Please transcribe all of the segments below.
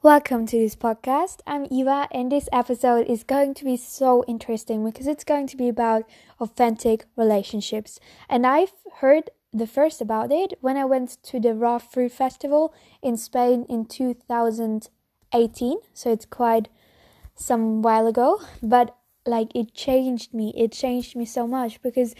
Welcome to this podcast. I'm Eva, and this episode is going to be so interesting because it's going to be about authentic relationships. And I've heard the first about it when I went to the Raw Fruit Festival in Spain in 2018. So it's quite some while ago, but like it changed me. It changed me so much because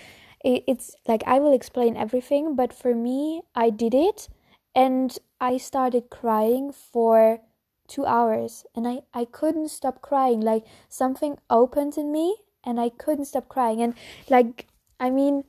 it, it's like I will explain everything, but for me, I did it and I started crying for two hours and I, I couldn't stop crying. Like something opened in me and i couldn't stop crying. And like i mean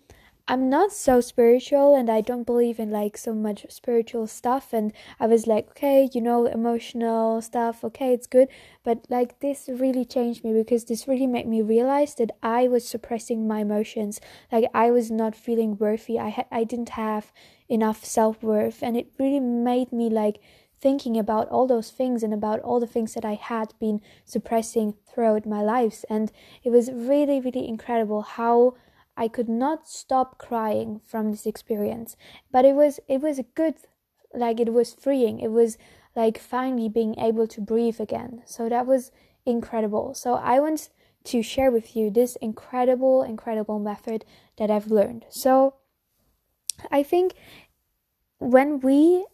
i'm not so spiritual and i don't believe in like so much spiritual stuff. And i was like okay you know emotional stuff okay it's good. But like this really changed me because this really made me realize that i was suppressing my emotions. Like i was not feeling worthy. I had i didn't have enough self-worth. And it really made me like thinking about all those things and about all the things that I had been suppressing throughout my lives. And it was really, really incredible how I could not stop crying from this experience. But it was it was a good like it was freeing. It was like finally being able to breathe again. So that was incredible. So I want to share with you this incredible, incredible method that I've learned. So I think when we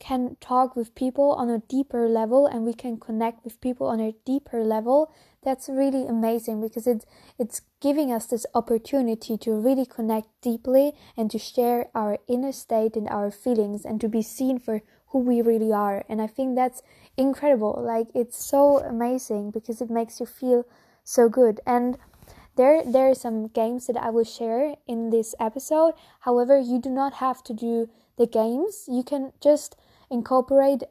can talk with people on a deeper level and we can connect with people on a deeper level that's really amazing because it's it's giving us this opportunity to really connect deeply and to share our inner state and our feelings and to be seen for who we really are. And i think that's incredible. Like it's so amazing because it makes you feel so good. And there there are some games that i will share in this episode. However you do not have to do the games. You can just incorporate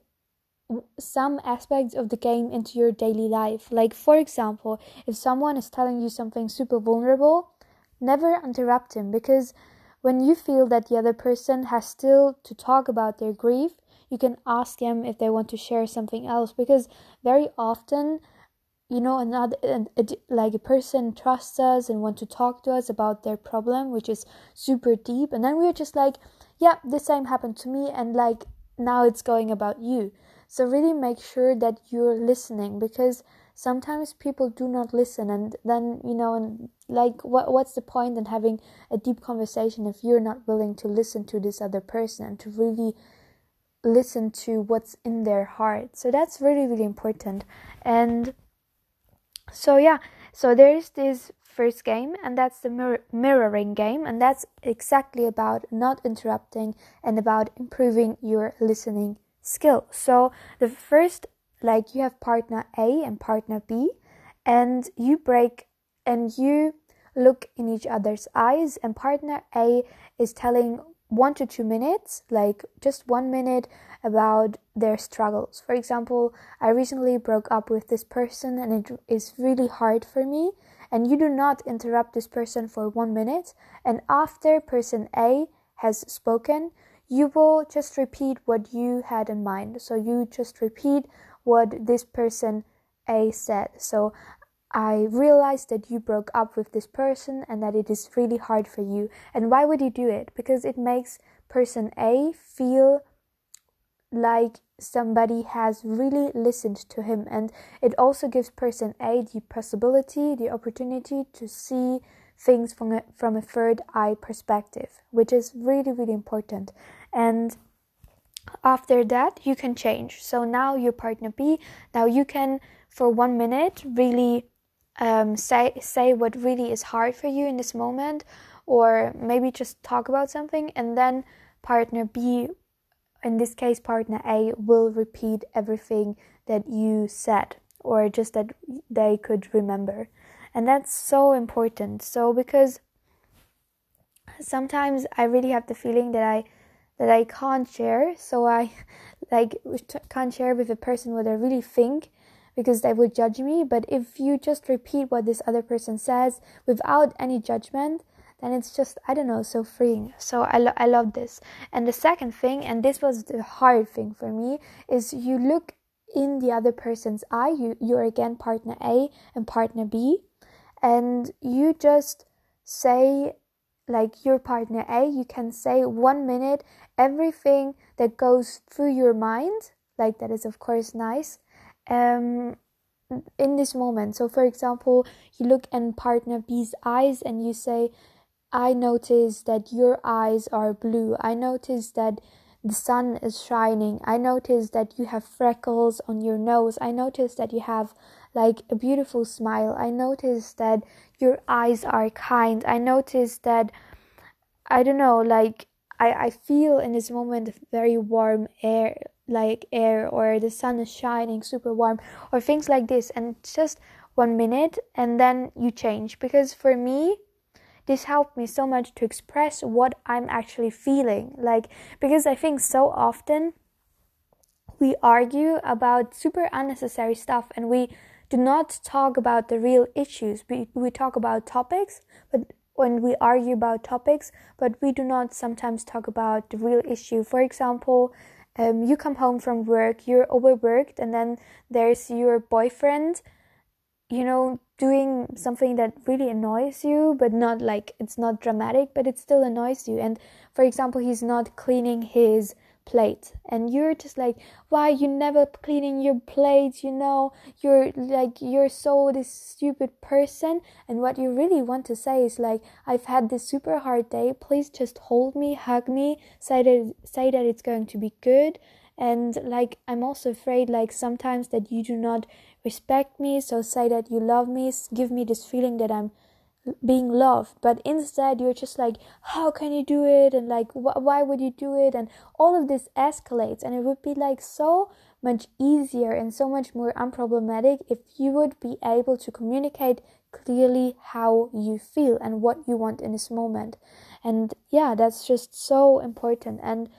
some aspects of the game into your daily life. Like, for example, if someone is telling you something super vulnerable, never interrupt him because when you feel that the other person has still to talk about their grief, you can ask them if they want to share something else because very often you know another like a person trusts us and want to talk to us about their problem which is super deep and then we're just like yeah the same happened to me and like now it's going about you. So really make sure that you're listening because sometimes people do not listen and then you know and like what what's the point in having a deep conversation if you're not willing to listen to this other person and to really listen to what's in their heart. So that's really really important. And so yeah, so there's this first game, and that's the mir- mirroring game, and that's exactly about not interrupting and about improving your listening skill. So the first, like you have partner A and partner B, and you break and you look in each other's eyes, and partner A is telling one to two minutes, like just one minute about their struggles. For example, I recently broke up with this person and it is really hard for me and you do not interrupt this person for one minute. And after person A has spoken, you will just repeat what you had in mind. So you just repeat what this person A said. So I realize that you broke up with this person and that it is really hard for you. And why would you do it? Because it makes person A feel like somebody has really listened to him. And it also gives person A the possibility the opportunity to see things from a, from a third eye perspective which is really really important. And after that you can change. So now your partner B now you can for 1 minute really um, say say what really is hard for you in this moment or maybe just talk about something and then partner B in this case, partner A will repeat everything that you said or just that they could remember. And that's so important. So, because sometimes I really have the feeling that I that I can't share, so I like can't share with a person what I really think because they would judge me. But if you just repeat what this other person says without any judgment, then it's just I don't know so freeing. So I lo- I love this. And the second thing, and this was the hard thing for me, is you look in the other person's eye. You you're again partner A and partner B, and you just say like your partner A. You can say one minute everything that goes through your mind like that is of course nice um in this moment so for example you look in partner b's eyes and you say i notice that your eyes are blue. I notice that the sun is shining. I notice that you have freckles on your nose. I notice that you have like a beautiful smile. I notice that your eyes are kind. I notice that i don't know like i i feel in this moment very warm air like air or the sun is shining super warm or things like this. And just one minute and then you change. Because for me this helped me so much to express what I'm actually feeling. Like because I think so often we argue about super unnecessary stuff and we do not talk about the real issues. We, we talk about topics but when we argue about topics but we do not sometimes talk about the real issue. For example um, you come home from work, you're overworked, and then there's your boyfriend, you know, doing something that really annoys you, but not like it's not dramatic, but it still annoys you. And for example, he's not cleaning his plate. And you're just like why you never cleaning your plate you know? You're like you're so this stupid person. And what you really want to say is like i've had this super hard day. Please just hold me hug me say that say that it's going to be good. And like i'm also afraid like sometimes that you do not respect me so say that you love me give me this feeling that i'm being loved. But instead you're just like how can you do it? and like wh- why would you do it? and all of this escalates. And it would be like so much easier and so much more unproblematic if you would be able to communicate clearly how you feel and what you want in this moment. And yeah that's just so important. And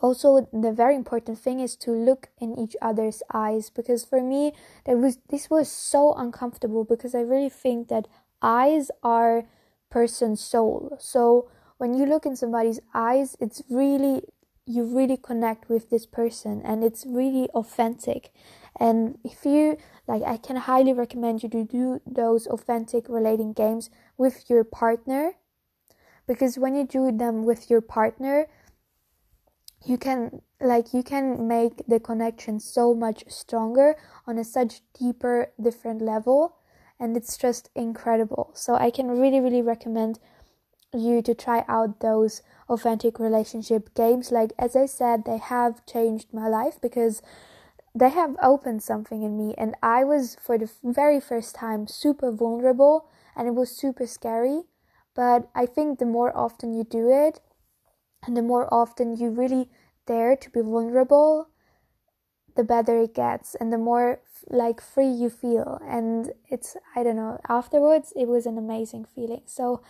also the very important thing is to look in each other's eyes because for me that was this was so uncomfortable because i really think that eyes are person's soul. So when you look in somebody's eyes, it's really you really connect with this person and it's really authentic. And if you like I can highly recommend you to do those authentic relating games with your partner because when you do them with your partner you can like you can make the connection so much stronger on a such deeper different level and it's just incredible. So I can really, really recommend you to try out those authentic relationship games. Like, as I said, they have changed my life because they have opened something in me, and I was for the very first time super vulnerable and it was super scary. But I think the more often you do it, and the more often you really dare to be vulnerable, the better it gets and the more like free you feel. And it's i don't know afterwards it was an amazing feeling. So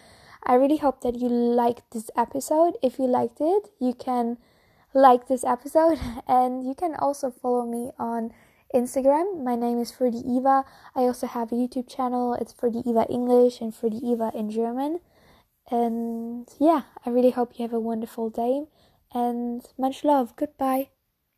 i really hope that you liked this episode. If you liked it you can like this episode. And you can also follow me on instagram. My name is fruity eva. I also have a youtube channel. It's fruity eva english and fruity eva in german and yeah i really hope you have a wonderful day and much love. Goodbye